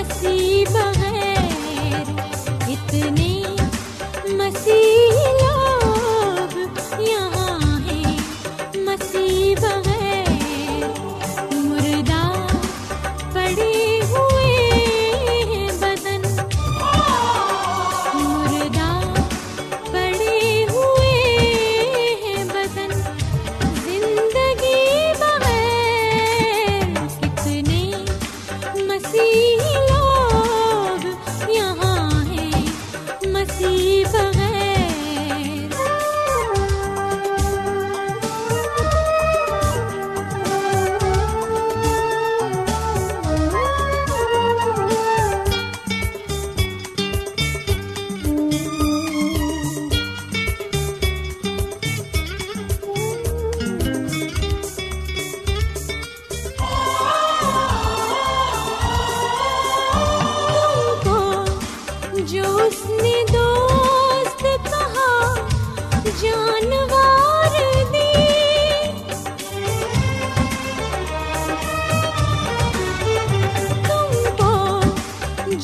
مسیح بغیر اتنی مسیح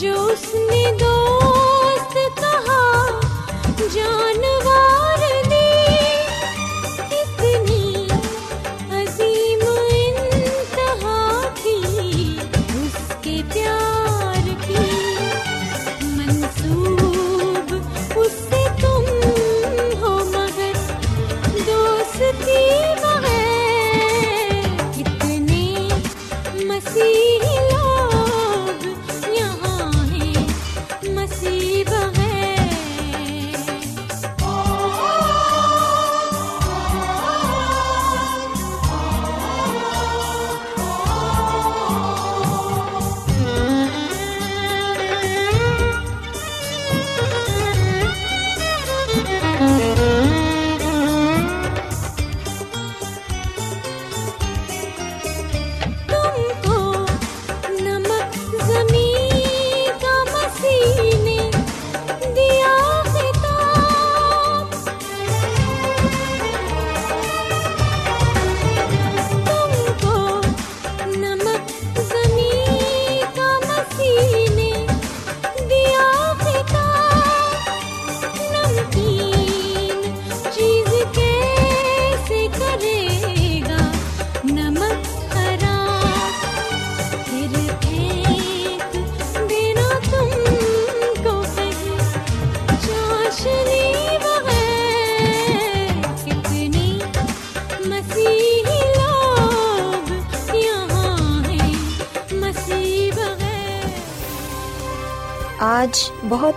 جو اس نے دو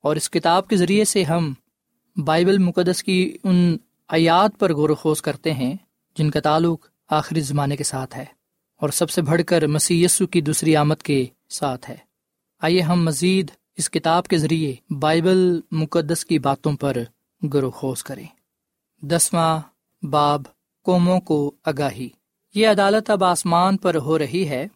اور اس کتاب کے ذریعے سے ہم بائبل مقدس کی ان آیات پر غور و خوض کرتے ہیں، جن کا تعلق آخری زمانے کے ساتھ ہے، اور سب سے بڑھ کر مسی یسو کی دوسری آمد کے ساتھ ہے۔ آئیے ہم مزید اس کتاب کے ذریعے بائبل مقدس کی باتوں پر غور و خوض کریں۔ دسواں باب، قوموں کو آگاہی۔ یہ عدالت اب آسمان پر ہو رہی ہے۔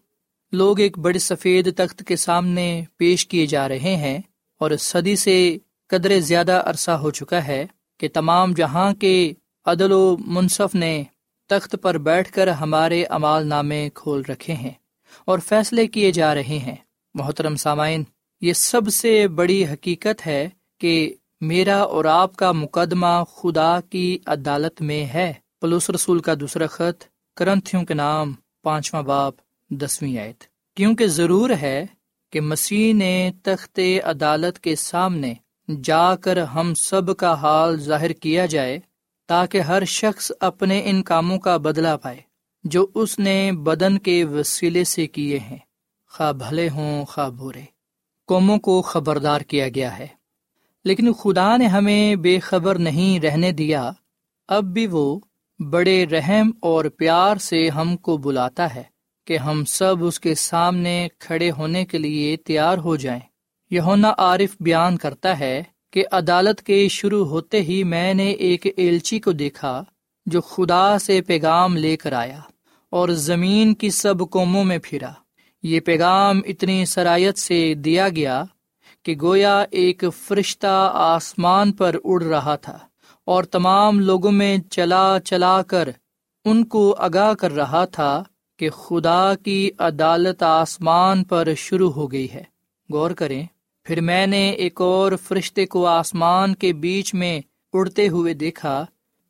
لوگ ایک بڑے سفید تخت کے سامنے پیش کیے جا رہے ہیں۔ اور صدی سے قدرے زیادہ عرصہ ہو چکا ہے کہ تمام جہاں کے عدل و منصف نے تخت پر بیٹھ کر ہمارے امال نامے کھول رکھے ہیں اور فیصلے کیے جا رہے ہیں۔ محترم سامعین، یہ سب سے بڑی حقیقت ہے کہ میرا اور آپ کا مقدمہ خدا کی عدالت میں ہے۔ پلوس رسول کا دوسرا خط، کرنتھیوں کے نام، پانچواں باپ دسویں آیت۔ کیونکہ ضرور ہے کہ مسیح نے تخت عدالت کے سامنے جا کر ہم سب کا حال ظاہر کیا جائے تاکہ ہر شخص اپنے ان کاموں کا بدلہ پائے جو اس نے بدن کے وسیلے سے کیے ہیں۔ خواہ بھلے ہوں، خواہ برے۔ قوموں کو خبردار کیا گیا ہے۔ لیکن خدا نے ہمیں بے خبر نہیں رہنے دیا۔ اب بھی وہ بڑے رحم اور پیار سے ہم کو بلاتا ہے۔ کہ ہم سب اس کے سامنے کھڑے ہونے کے لیے تیار ہو جائیں۔ یہونا عارف بیان کرتا ہے کہ عدالت کے شروع ہوتے ہی میں نے ایک ایلچی کو دیکھا جو خدا سے پیغام لے کر آیا اور زمین کی سب قوموں میں پھرا۔ یہ پیغام اتنی سرایت سے دیا گیا کہ گویا ایک فرشتہ آسمان پر اڑ رہا تھا اور تمام لوگوں میں چلا چلا کر ان کو آگاہ کر رہا تھا۔ کہ خدا کی عدالت آسمان پر شروع ہو گئی ہے۔ غور کریں، پھر میں نے ایک اور فرشتے کو آسمان کے بیچ میں اڑتے ہوئے دیکھا،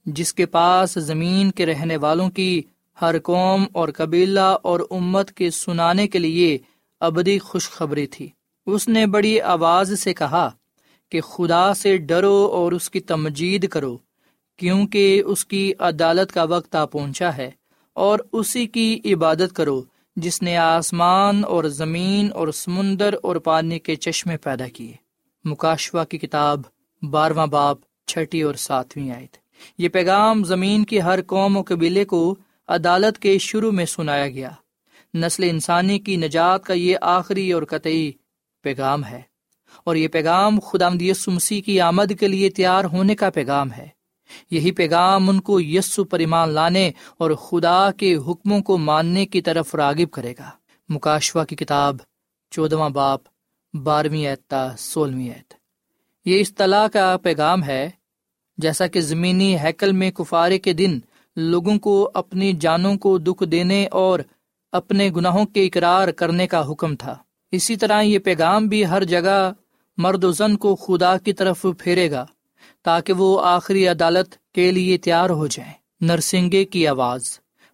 جس کے پاس زمین کے رہنے والوں کی ہر قوم اور قبیلہ اور امت کے سنانے کے لیے ابدی خوشخبری تھی۔ اس نے بڑی آواز سے کہا کہ خدا سے ڈرو اور اس کی تمجید کرو، کیونکہ اس کی عدالت کا وقت آ پہنچا ہے۔ اور اسی کی عبادت کرو، جس نے آسمان اور زمین اور سمندر اور پانی کے چشمے پیدا کیے۔ مکاشوا کی کتاب بارواں باپ، چھٹی اور ساتویں آئے یہ پیغام زمین کی ہر قوم و قبیلے کو عدالت کے شروع میں سنایا گیا۔ نسل انسانی کی نجات کا یہ آخری اور قطعی پیغام ہے۔ اور یہ پیغام خدا مدیس مسیح کی آمد کے لیے تیار ہونے کا پیغام ہے۔ یہی پیغام ان کو یسو پر ایمان لانے اور خدا کے حکموں کو ماننے کی طرف راغب کرے گا۔ مکاشوا کی کتاب، چودواں باپ، بارہویں اعتا سولہویں ایت یہ اس طلاح کا پیغام ہے، جیسا کہ زمینی ہیکل میں کفارے کے دن لوگوں کو اپنی جانوں کو دکھ دینے اور اپنے گناہوں کے اقرار کرنے کا حکم تھا۔ اسی طرح یہ پیغام بھی ہر جگہ مرد و زن کو خدا کی طرف پھیرے گا۔ تاکہ وہ آخری عدالت کے لیے تیار ہو جائیں۔ نرسنگے کی آواز۔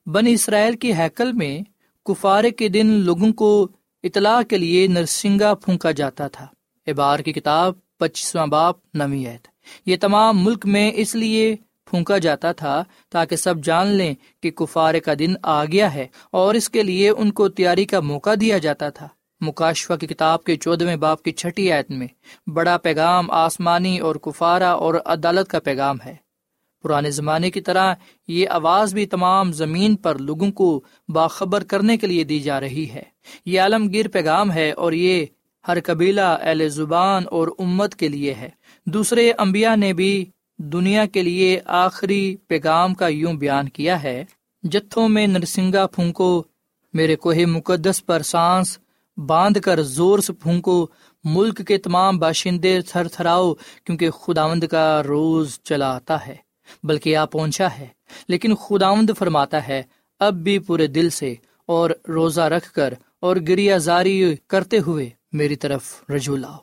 بن اسرائیل کی ہیکل میں کفارے کے دن لوگوں کو اطلاع کے لیے نرسنگا پھونکا جاتا تھا۔ ابار کی کتاب پچیسواں باپ نویت یہ تمام ملک میں اس لیے پھونکا جاتا تھا تاکہ سب جان لیں کہ کفارے کا دن آ گیا ہے اور اس کے لیے ان کو تیاری کا موقع دیا جاتا تھا۔ مکاشفہ کی کتاب کے چودہویں باپ کی چھٹی آیت میں، بڑا پیغام آسمانی اور کفارہ اور عدالت کا پیغام ہے۔ پرانے زمانے کی طرح یہ آواز بھی تمام زمین پر لوگوں کو باخبر کرنے کے لیے دی جا رہی ہے۔ یہ عالمگیر پیغام ہے اور یہ ہر قبیلہ اہل زبان اور امت کے لیے ہے۔ دوسرے انبیاء نے بھی دنیا کے لیے آخری پیغام کا یوں بیان کیا ہے، جتھوں میں نرسنگا پھونکو، میرے کوہ مقدس پر سانس باندھ کر زور سے پھونکو، ملک کے تمام باشندے تھر تھراؤ کیونکہ خداوند کا روز چلا آتا ہے۔ بلکہ آ پہنچا ہے، لیکن خداوند فرماتا ہے، اب بھی پورے دل سے اور روزہ رکھ کر اور گریا زاری کرتے ہوئے میری طرف رجوع لاؤ۔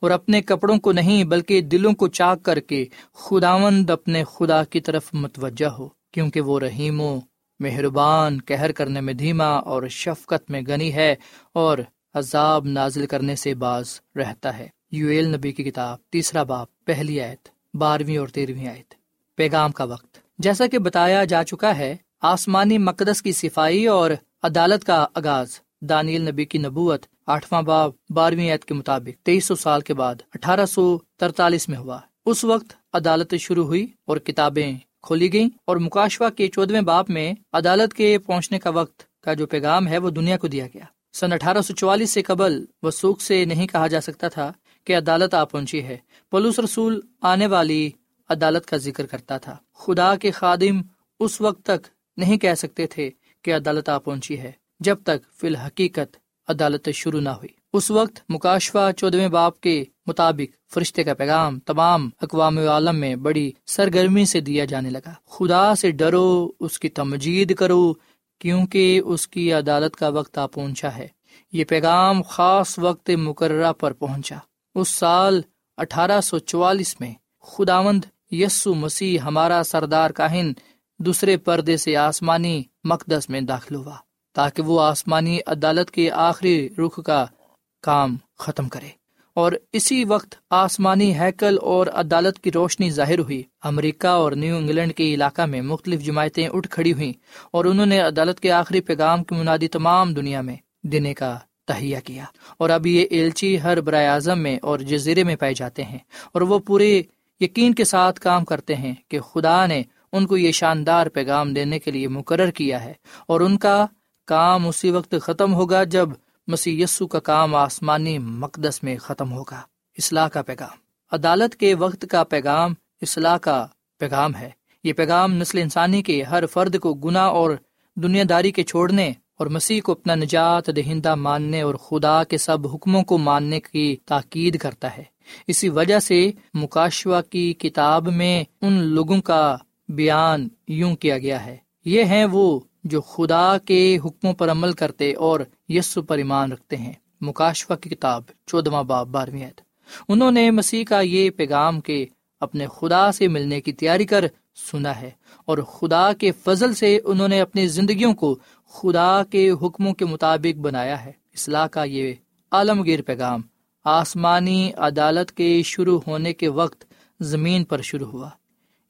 اور اپنے کپڑوں کو نہیں، بلکہ دلوں کو چاک کر کے خداوند اپنے خدا کی طرف متوجہ ہو، کیونکہ وہ رحیم و مہربان کہر کرنے میں دھیما اور شفقت میں گنی ہے اور عذاب نازل کرنے سے باز رہتا ہے۔ یو ایل نبی کی کتاب، تیسرا باپ، پہلی آیت، بارہویں اور تیرہویں آیت۔ پیغام کا وقت۔ جیسا کہ بتایا جا چکا ہے، آسمانی مقدس کی صفائی اور عدالت کا آغاز۔ دانیل نبی کی نبوت، آٹھواں باب بارہویں عید کے مطابق تیئیس سو سال کے بعد اٹھارہ سو ترتالیس میں ہوا۔ اس وقت عدالت شروع ہوئی اور کتابیں کھولی گئیں اور مکاشوا کے چودویں باپ میں عدالت کے پہنچنے کا وقت کا جو پیغام ہے وہ دنیا کو دیا گیا۔ سن اٹھارہ سو چوالیس سے قبل وسوخ سے نہیں کہا جا سکتا تھا کہ عدالت آ پہنچی ہے۔ پلوس رسول آنے والی عدالت کا ذکر کرتا تھا۔ خدا کے خادم اس وقت تک نہیں کہہ سکتے تھے کہ عدالت آ پہنچی ہے جب تک فی الحقیقت عدالت شروع نہ ہوئی۔ اس وقت مکاشوا چودویں باپ کے مطابق فرشتے کا پیغام تمام اقوام عالم میں بڑی سرگرمی سے دیا جانے لگا۔ خدا سے ڈرو، اس کی تمجید کرو، کیونکہ اس کی عدالت کا وقت آ پہنچا ہے۔ یہ پیغام خاص وقت مقررہ پر پہنچا۔ اس سال اٹھارہ سو چوالیس میں خداوند یسو مسیح ہمارا سردار کاہن دوسرے پردے سے آسمانی مقدس میں داخل ہوا، تاکہ وہ آسمانی عدالت کے آخری رخ کا کام ختم کرے۔ اور اسی وقت آسمانی ہیکل اور عدالت کی روشنی ظاہر ہوئی۔ امریکہ اور نیو انگلینڈ کے علاقہ میں مختلف جماعتیں اٹھ کھڑی ہوئیں اور انہوں نے عدالت کے آخری پیغام کی منادی تمام دنیا میں دینے کا تہیا کیا۔ اور اب یہ ایلچی ہر برائے اعظم میں اور جزیرے میں پائے جاتے ہیں اور وہ پورے یقین کے ساتھ کام کرتے ہیں کہ خدا نے ان کو یہ شاندار پیغام دینے کے لیے مقرر کیا ہے۔ اور ان کا کام اسی وقت ختم ہوگا جب مسیح یسو کا کام آسمانی مقدس میں ختم ہوگا۔ اصلاح کا پیغام۔ عدالت کے وقت کا پیغام اصلاح کا پیغام ہے۔ یہ پیغام نسل انسانی کے ہر فرد کو گنا اور دنیا داری کے چھوڑنے اور مسیح کو اپنا نجات دہندہ ماننے اور خدا کے سب حکموں کو ماننے کی تاکید کرتا ہے۔ اسی وجہ سے مکاشوا کی کتاب میں ان لوگوں کا بیان یوں کیا گیا ہے۔ یہ ہیں وہ جو خدا کے حکموں پر عمل کرتے اور یسو پر ایمان رکھتے ہیں۔ مکاشفہ کی کتاب چودواں باب، بارہویں انہوں نے مسیح کا یہ پیغام کے اپنے خدا سے ملنے کی تیاری کر سنا ہے اور خدا کے فضل سے انہوں نے اپنی زندگیوں کو خدا کے حکموں کے مطابق بنایا ہے۔ اصلاح کا یہ عالمگیر پیغام آسمانی عدالت کے شروع ہونے کے وقت زمین پر شروع ہوا۔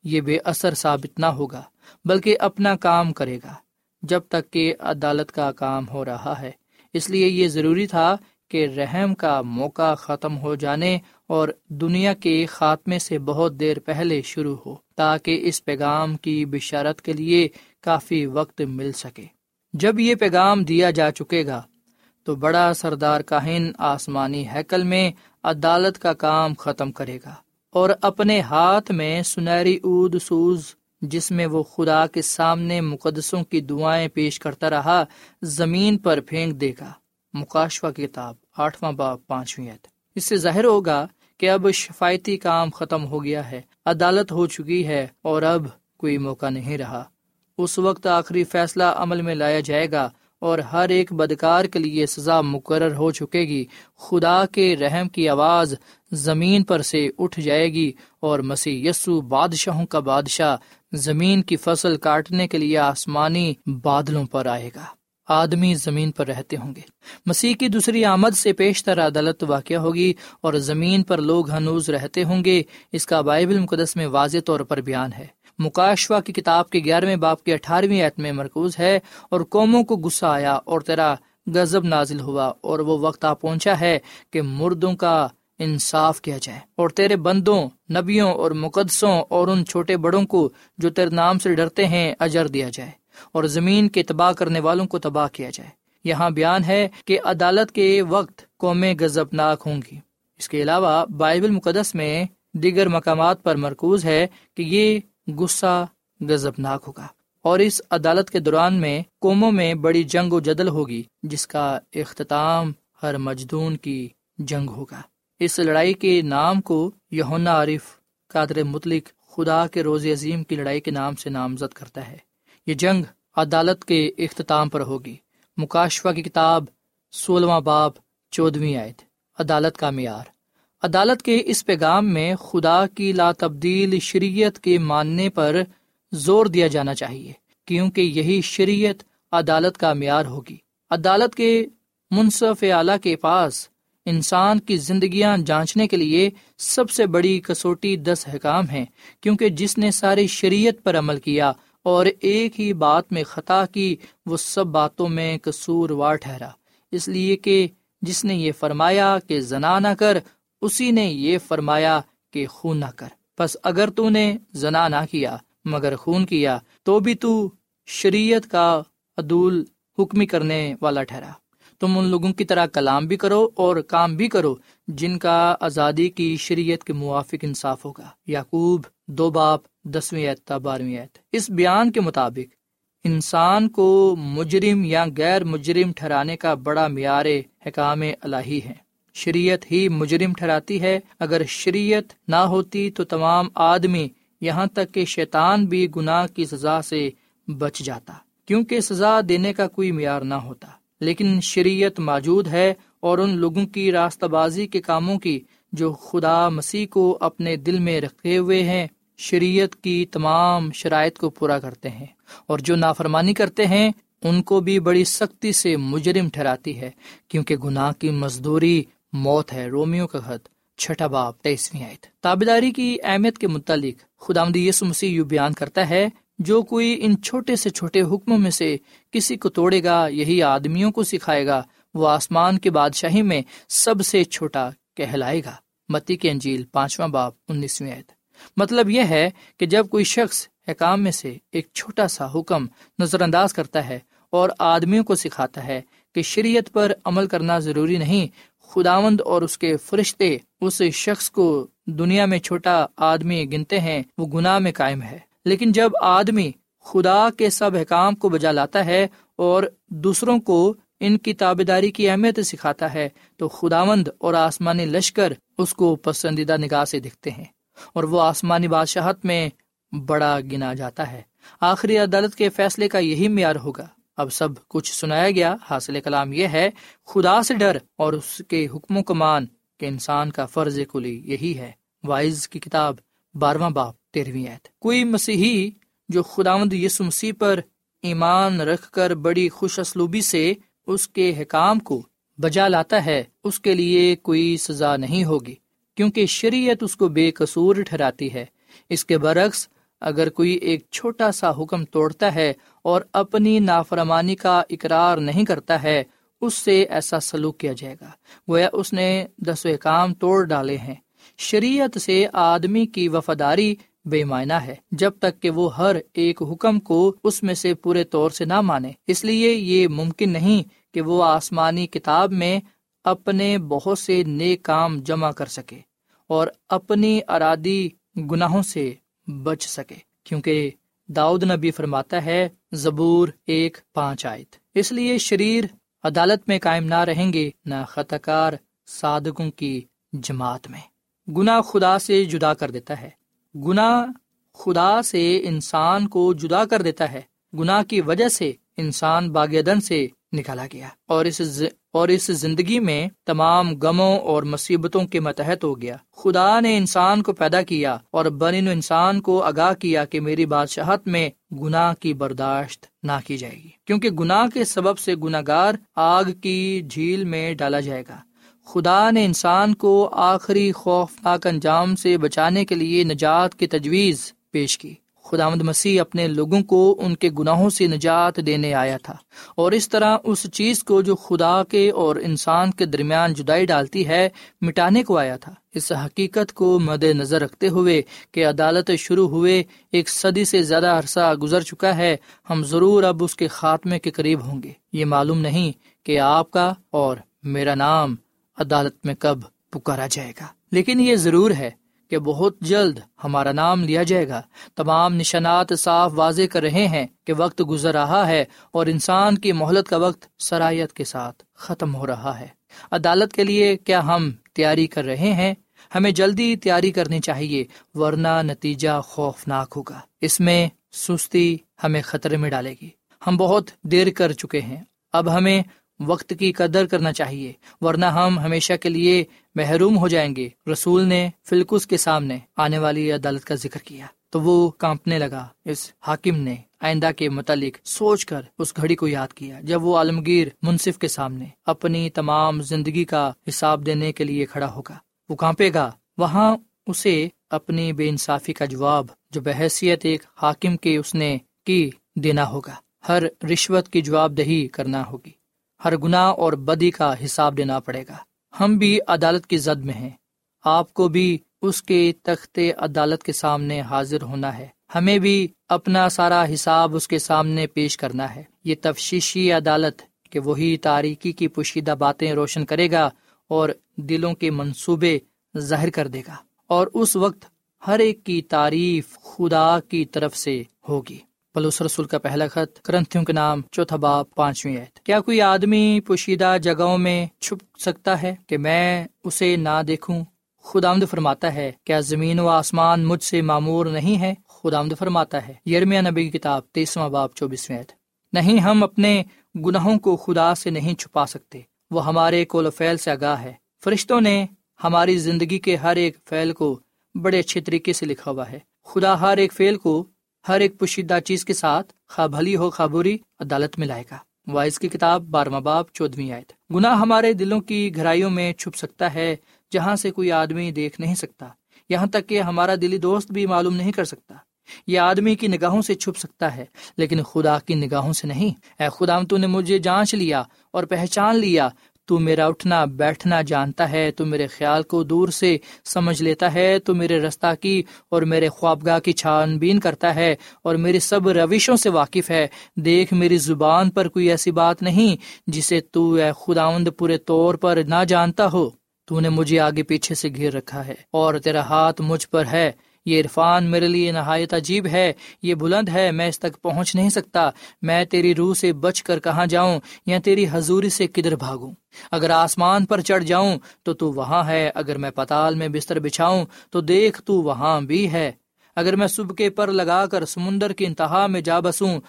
یہ بے اثر ثابت نہ ہوگا، بلکہ اپنا کام کرے گا۔ جب تک کہ عدالت کا کام ہو رہا ہے۔ اس لیے یہ ضروری تھا کہ رحم کا موقع ختم ہو جانے اور دنیا کے خاتمے سے بہت دیر پہلے شروع ہو، تاکہ اس پیغام کی بشارت کے لیے کافی وقت مل سکے۔ جب یہ پیغام دیا جا چکے گا، تو بڑا سردار کاہن آسمانی ہیکل میں عدالت کا کام ختم کرے گا اور اپنے ہاتھ میں سنہری اود سوز جس میں وہ خدا کے سامنے مقدسوں کی دعائیں پیش کرتا رہا، زمین پر پھینک دے گا۔ مکاشوا کتاب، آٹھواں باب، پانچویں اس سے ظاہر ہوگا کہ اب شفایتی کام ختم ہو گیا ہے، عدالت ہو چکی ہے اور اب کوئی موقع نہیں رہا۔ اس وقت آخری فیصلہ عمل میں لایا جائے گا اور ہر ایک بدکار کے لیے سزا مقرر ہو چکے گی۔ خدا کے رحم کی آواز زمین پر سے اٹھ جائے گی اور مسیح یسو بادشاہوں کا بادشاہ زمین کی فصل کاٹنے کے لیے آسمانی بادلوں پر آئے گا۔ آدمی زمین پر رہتے ہوں گے۔ مسیح کی دوسری آمد سے پیشتر عدالت واقع ہوگی اور زمین پر لوگ ہنوز رہتے ہوں گے۔ اس کا بائبل مقدس میں واضح طور پر بیان ہے۔ مکاشوا کی کتاب کے گیارہویں باپ کی اٹھارہویں ایت میں مرکوز ہے، اور قوموں کو غصہ آیا اور تیرا غزب نازل ہوا اور وہ وقت آ پہنچا ہے کہ مردوں کا انصاف کیا جائے۔ اور تیرے بندوں، نبیوں اور مقدسوں اور ان چھوٹے بڑوں کو جو تیرے نام سے ڈرتے ہیں، اجر دیا جائے۔ اور زمین کے تباہ کرنے والوں کو تباہ کیا جائے۔ یہاں بیان ہے کہ عدالت کے وقت قومیں گزبناک ہوں گی۔ اس کے علاوہ بائبل مقدس میں دیگر مقامات پر مرکوز ہے کہ یہ غصہ گزبناک ہوگا۔ اور اس عدالت کے دوران میں قوموں میں بڑی جنگ و جدل ہوگی، جس کا اختتام ہر مجدون کی جنگ ہوگا۔ اس لڑائی کے نام کو یونا عارف قادر مطلق خدا کے روز عظیم کی لڑائی کے نام سے نامزد کرتا ہے۔ یہ جنگ عدالت کے اختتام پر ہوگی۔ مکاشفہ کی کتاب سولہواں باب چودویں آیت۔ عدالت کا معیار۔ عدالت کے اس پیغام میں خدا کی لا تبدیل شریعت کے ماننے پر زور دیا جانا چاہیے، کیونکہ یہی شریعت عدالت کا معیار ہوگی۔ عدالت کے منصف اعلیٰ کے پاس انسان کی زندگیاں جانچنے کے لیے سب سے بڑی کسوٹی دس حکام ہیں، کیونکہ جس نے ساری شریعت پر عمل کیا اور ایک ہی بات میں خطا کی، وہ سب باتوں میں قصور وار ٹھہرا۔ اس لیے کہ جس نے یہ فرمایا کہ زنا نہ کر، اسی نے یہ فرمایا کہ خون نہ کر۔ بس اگر تو نے زنا نہ کیا، مگر خون کیا، تو بھی تو شریعت کا عدول حکمی کرنے والا ٹھہرا۔ تم ان لوگوں کی طرح کلام بھی کرو اور کام بھی کرو جن کا آزادی کی شریعت کے موافق انصاف ہوگا۔ یعقوب دو باپ، دسویں ایت بارہویں ایت اس بیان کے مطابق انسان کو مجرم یا غیر مجرم ٹھہرانے کا بڑا معیار حکام الہی ہے۔ شریعت ہی مجرم ٹھہراتی ہے۔ اگر شریعت نہ ہوتی تو تمام آدمی یہاں تک کہ شیطان بھی گناہ کی سزا سے بچ جاتا، کیونکہ سزا دینے کا کوئی معیار نہ ہوتا۔ لیکن شریعت موجود ہے اور ان لوگوں کی راستہ بازی کے کاموں کی جو خدا مسیح کو اپنے دل میں رکھے ہوئے ہیں، شریعت کی تمام شرائط کو پورا کرتے ہیں اور جو نافرمانی کرتے ہیں، ان کو بھی بڑی سختی سے مجرم ٹھہراتی ہے، کیونکہ گناہ کی مزدوری موت ہے۔ رومیو کا خط، چھٹا باب، تیسویں آیت۔ تابیداری کی اہمیت کے متعلق خدا یسو مسیح یو بیان کرتا ہے جو کوئی ان چھوٹے سے چھوٹے حکموں میں سے کسی کو توڑے گا، یہی آدمیوں کو سکھائے گا۔ وہ آسمان کے بادشاہی میں سب سے چھوٹا کہلائے گا۔ متی کے انجیل، پانچواں باب، انیسویں آیت۔ مطلب یہ ہے کہ جب کوئی شخص حکام میں سے ایک چھوٹا سا حکم نظر انداز کرتا ہے اور آدمیوں کو سکھاتا ہے کہ شریعت پر عمل کرنا ضروری نہیں، خداوند اور اس کے فرشتے اس شخص کو دنیا میں چھوٹا آدمی گنتے ہیں، وہ گناہ میں قائم ہے۔ لیکن جب آدمی خدا کے سب حکام کو بجا لاتا ہے اور دوسروں کو ان کی تابے داری کی اہمیت سکھاتا ہے، تو خداوند اور آسمانی لشکر اس کو پسندیدہ نگاہ سے دکھتے ہیں اور وہ آسمانی بادشاہت میں بڑا گنا جاتا ہے۔ آخری عدالت کے فیصلے کا یہی معیار ہوگا۔ اب سب کچھ سنایا گیا، حاصل کلام یہ ہے، خدا سے ڈر اور اس کے حکموں کو مان کہ انسان کا فرض کلی یہی ہے۔ وائز کی کتاب بارواں باپ تیرہویں آیت۔ کوئی مسیحی جو خداوند یسو مسیح پر ایمان رکھ کر بڑی خوش اسلوبی سے اس کے حکام کو بجا لاتا ہے، اس کے لیے کوئی سزا نہیں ہوگی، کیونکہ شریعت اس کو بے قصور ٹھہراتی ہے۔ اس کے برعکس، اگر کوئی ایک چھوٹا سا حکم توڑتا ہے اور اپنی نافرمانی کا اقرار نہیں کرتا ہے، اس سے ایسا سلوک کیا جائے گا۔ گویا اس نے دس کام توڑ ڈالے ہیں۔ شریعت سے آدمی کی وفاداری بے معنی ہے، جب تک کہ وہ ہر ایک حکم کو اس میں سے پورے طور سے نہ مانے۔ اس لیے یہ ممکن نہیں کہ وہ آسمانی کتاب میں اپنے بہت سے نیک کام جمع کر سکے اور اپنی ارادی گناہوں سے بچ سکے۔ کیونکہ داؤد نبی فرماتا ہے، زبور ایک پانچ آیت۔ اس لیے شریر عدالت میں قائم نہ رہیں گے، نہ خطا کار صادقوں کی جماعت میں۔ گناہ خدا سے جدا کر دیتا ہے۔ گناہ خدا سے انسان کو جدا کر دیتا ہے۔ گناہ کی وجہ سے انسان باغدن سے نکالا گیا اور اس ز... اور اس زندگی میں تمام غموں اور مصیبتوں کے متحد ہو گیا۔ خدا نے انسان کو پیدا کیا اور بن انسان کو آگاہ کیا کہ میری بادشاہت میں گناہ کی برداشت نہ کی جائے گی، کیونکہ گناہ کے سبب سے گناہ گار آگ کی جھیل میں ڈالا جائے گا۔ خدا نے انسان کو آخری خوفناک انجام سے بچانے کے لیے نجات کی تجویز پیش کی۔ خدا مد مسیح اپنے لوگوں کو ان کے گناہوں سے نجات دینے آیا تھا۔ اور اس طرح اس چیز کو جو خدا کے اور انسان کے درمیان جدائی ڈالتی ہے، مٹانے کو آیا تھا۔ اس حقیقت کو مد نظر رکھتے ہوئے کہ عدالت شروع ہوئے، ایک صدی سے زیادہ عرصہ گزر چکا ہے، ہم ضرور اب اس کے خاتمے کے قریب ہوں گے۔ یہ معلوم نہیں کہ آپ کا اور میرا نام عدالت میں کب پکارا جائے گا۔ لیکن یہ ضرور ہے کہ بہت جلد ہمارا نام لیا جائے گا۔ تمام نشانات صاف واضح کر رہے ہیں کہ وقت گزر رہا ہے اور انسان کی مہلت کا وقت سرایت کے ساتھ ختم ہو رہا ہے۔ عدالت کے لیے کیا ہم تیاری کر رہے ہیں؟ ہمیں جلدی تیاری کرنی چاہیے، ورنہ نتیجہ خوفناک ہوگا۔ اس میں سستی ہمیں خطرے میں ڈالے گی۔ ہم بہت دیر کر چکے ہیں۔ اب ہمیں وقت کی قدر کرنا چاہیے، ورنہ ہم ہمیشہ کے لیے محروم ہو جائیں گے۔ رسول نے فلکس کے سامنے آنے والی عدالت کا ذکر کیا۔ تو وہ کانپنے لگا۔ اس حاکم نے آئندہ کے متعلق سوچ کر اس گھڑی کو یاد کیا، جب وہ عالمگیر منصف کے سامنے اپنی تمام زندگی کا حساب دینے کے لیے کھڑا ہوگا۔ وہ کانپے گا۔ وہاں اسے اپنی بے انصافی کا جواب، جو بحثیت ایک حاکم کے اس نے کی دینا ہوگا۔ ہر رشوت کی جواب دہی کرنا ہوگی۔ ہر گناہ اور بدی کا حساب دینا پڑے گا۔ ہم بھی عدالت کی زد میں ہیں۔ آپ کو بھی اس کے تخت عدالت کے سامنے حاضر ہونا ہے۔ ہمیں بھی اپنا سارا حساب اس کے سامنے پیش کرنا ہے۔ یہ تفشیشی عدالت کہ وہی تاریکی کی پوشیدہ باتیں روشن کرے گا اور دلوں کے منصوبے ظاہر کر دے گا اور اس وقت ہر ایک کی تعریف خدا کی طرف سے ہوگی۔ پلوس رسول کا پہلا خط کرنتھیوں کے نام، چوتھا باپ پانچویں آیت۔ کیا کوئی آدمی پوشیدہ جگہوں میں چھپ سکتا ہے کہ میں اسے نہ دیکھوں؟ خدا آمد فرماتا ہے، کیا زمین و آسمان مجھ سے معمور نہیں ہے خدا آمد فرماتا ہے، یرمیا نبی کی کتاب، تیسواں باپ چوبیسویں آیت۔ نہیں، ہم اپنے گناہوں کو خدا سے نہیں چھپا سکتے۔ وہ ہمارے کول و فیل سے آگاہ ہے۔ فرشتوں نے ہماری زندگی کے ہر ایک فیل کو بڑے اچھے طریقے سے لکھا ہوا ہے۔ خدا ہر ایک فیل کو ہر ایک پوشیدہ چیز کے ساتھ خواہ بھلی ہو خواہ بری عدالت میں لائے گا۔ وائس کی کتاب بارہواں باب چودویں آیت۔ گناہ ہمارے دلوں کی گہرائیوں میں چھپ سکتا ہے، جہاں سے کوئی آدمی دیکھ نہیں سکتا۔ یہاں تک کہ ہمارا دلی دوست بھی معلوم نہیں کر سکتا۔ یہ آدمی کی نگاہوں سے چھپ سکتا ہے، لیکن خدا کی نگاہوں سے نہیں۔ اے خدا تو نے مجھے جانچ لیا اور پہچان لیا۔ تو میرا اٹھنا، بیٹھنا جانتا ہے، تو میرے خیال کو دور سے سمجھ لیتا ہے، تو میرے رستہ کی اور میرے خوابگاہ کی چھان بین کرتا ہے اور میری سب روشوں سے واقف ہے۔ دیکھ، میری زبان پر کوئی ایسی بات نہیں جسے تو اے خداوند پورے طور پر نہ جانتا ہو۔ تو نے مجھے آگے پیچھے سے گھیر رکھا ہے اور تیرا ہاتھ مجھ پر ہے۔ یہ عرفان میرے لیے نہایت عجیب ہے، یہ بلند ہے، میں اس تک پہنچ نہیں سکتا۔ میں تیری روح سے بچ کر کہاں جاؤں یا تیری حضوری سے کدھر بھاگوں؟ اگر آسمان پر چڑھ جاؤں تو تو وہاں ہے، اگر میں پتال میں بستر بچھاؤں تو دیکھ تو وہاں بھی ہے۔ اگر میں صبح کے پر لگا کر سمندر کی انتہا میں جا بسوں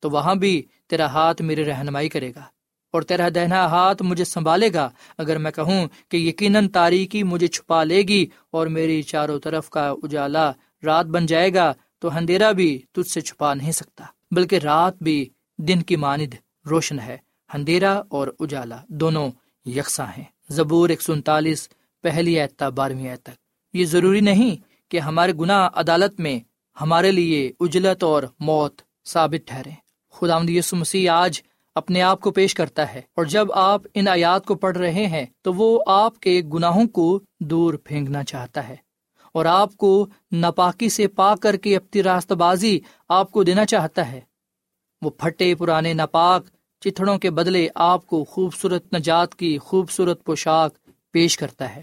تو وہاں بھی تیرا ہاتھ میری رہنمائی کرے گا۔ اور تیرا دہنا ہاتھ مجھے سنبھالے گا، اگر میں کہوں کہ یقیناً تاریکی مجھے چھپا لے گی اور میری چاروں طرف کا اجالا رات بن جائے گا، تو اندھیرا بھی تجھ سے چھپا نہیں سکتا۔ بلکہ رات بھی دن کی ماند روشن ہے۔ اندھیرا اور اجالا دونوں یکساں ہیں۔ زبور ایک سو انتالیس، پہلی ایتا بارہویں ایت تک۔ یہ ضروری نہیں کہ ہمارے گناہ عدالت میں ہمارے لیے اجلت اور موت ثابت ٹھہرے خدا یسو مسیح آج اپنے آپ کو پیش کرتا ہے۔ اور جب آپ ان آیات کو پڑھ رہے ہیں، تو وہ آپ کے گناہوں کو دور پھینکنا چاہتا ہے۔ اور آپ کو ناپاکی سے پا کر کے اپنی راست بازی آپ کو دینا چاہتا ہے۔ وہ پھٹے پرانے ناپاک چتڑوں کے بدلے آپ کو خوبصورت نجات کی خوبصورت پوشاک پیش کرتا ہے۔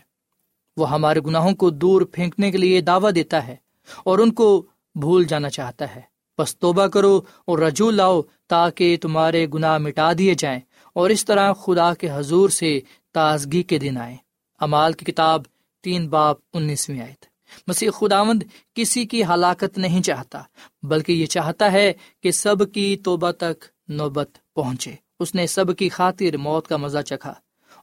وہ ہمارے گناہوں کو دور پھینکنے کے لیے دعوی دیتا ہے اور ان کو بھول جانا چاہتا ہے۔ بس توبہ کرو اور رجوع لاؤ تاکہ تمہارے گناہ مٹا دیے جائیں اور اس طرح خدا کے حضور سے تازگی کے دن آئے امال کی کتاب تین باپ انیسویں آئے مسیح خداوند کسی کی ہلاکت نہیں چاہتا، بلکہ یہ چاہتا ہے کہ سب کی توبہ تک نوبت پہنچے۔ اس نے سب کی خاطر موت کا مزہ چکھا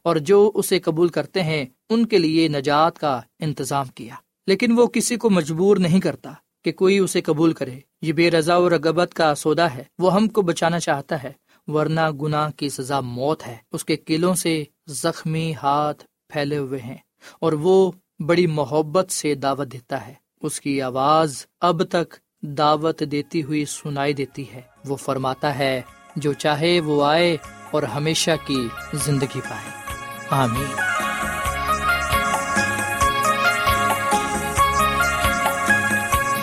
اور جو اسے قبول کرتے ہیں، ان کے لیے نجات کا انتظام کیا۔ لیکن وہ کسی کو مجبور نہیں کرتا کہ کوئی اسے قبول کرے۔ یہ بے رضا و رغبت کا سودا ہے، وہ ہم کو بچانا چاہتا ہے، ورنہ گناہ کی سزا موت ہے۔ اس کے قلعوں سے زخمی ہاتھ پھیلے ہوئے ہیں اور وہ بڑی محبت سے دعوت دیتا ہے۔ اس کی آواز اب تک دعوت دیتی ہوئی سنائی دیتی ہے۔ وہ فرماتا ہے، جو چاہے وہ آئے اور ہمیشہ کی زندگی پائے۔ آمین۔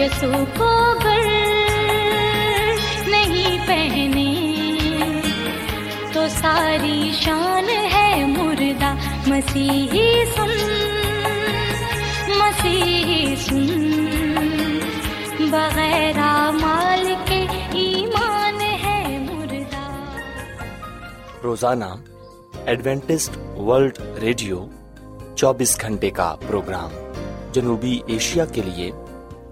یسو کو گھر نہیں پہنے، تو ساری شان ہے مردہ مسیحی سن مسیحی سن۔ بغیر مال کے ایمان ہے مردہ۔ روزانہ ایڈوینٹسٹ ورلڈ ریڈیو چوبیس گھنٹے کا پروگرام جنوبی ایشیا کے لیے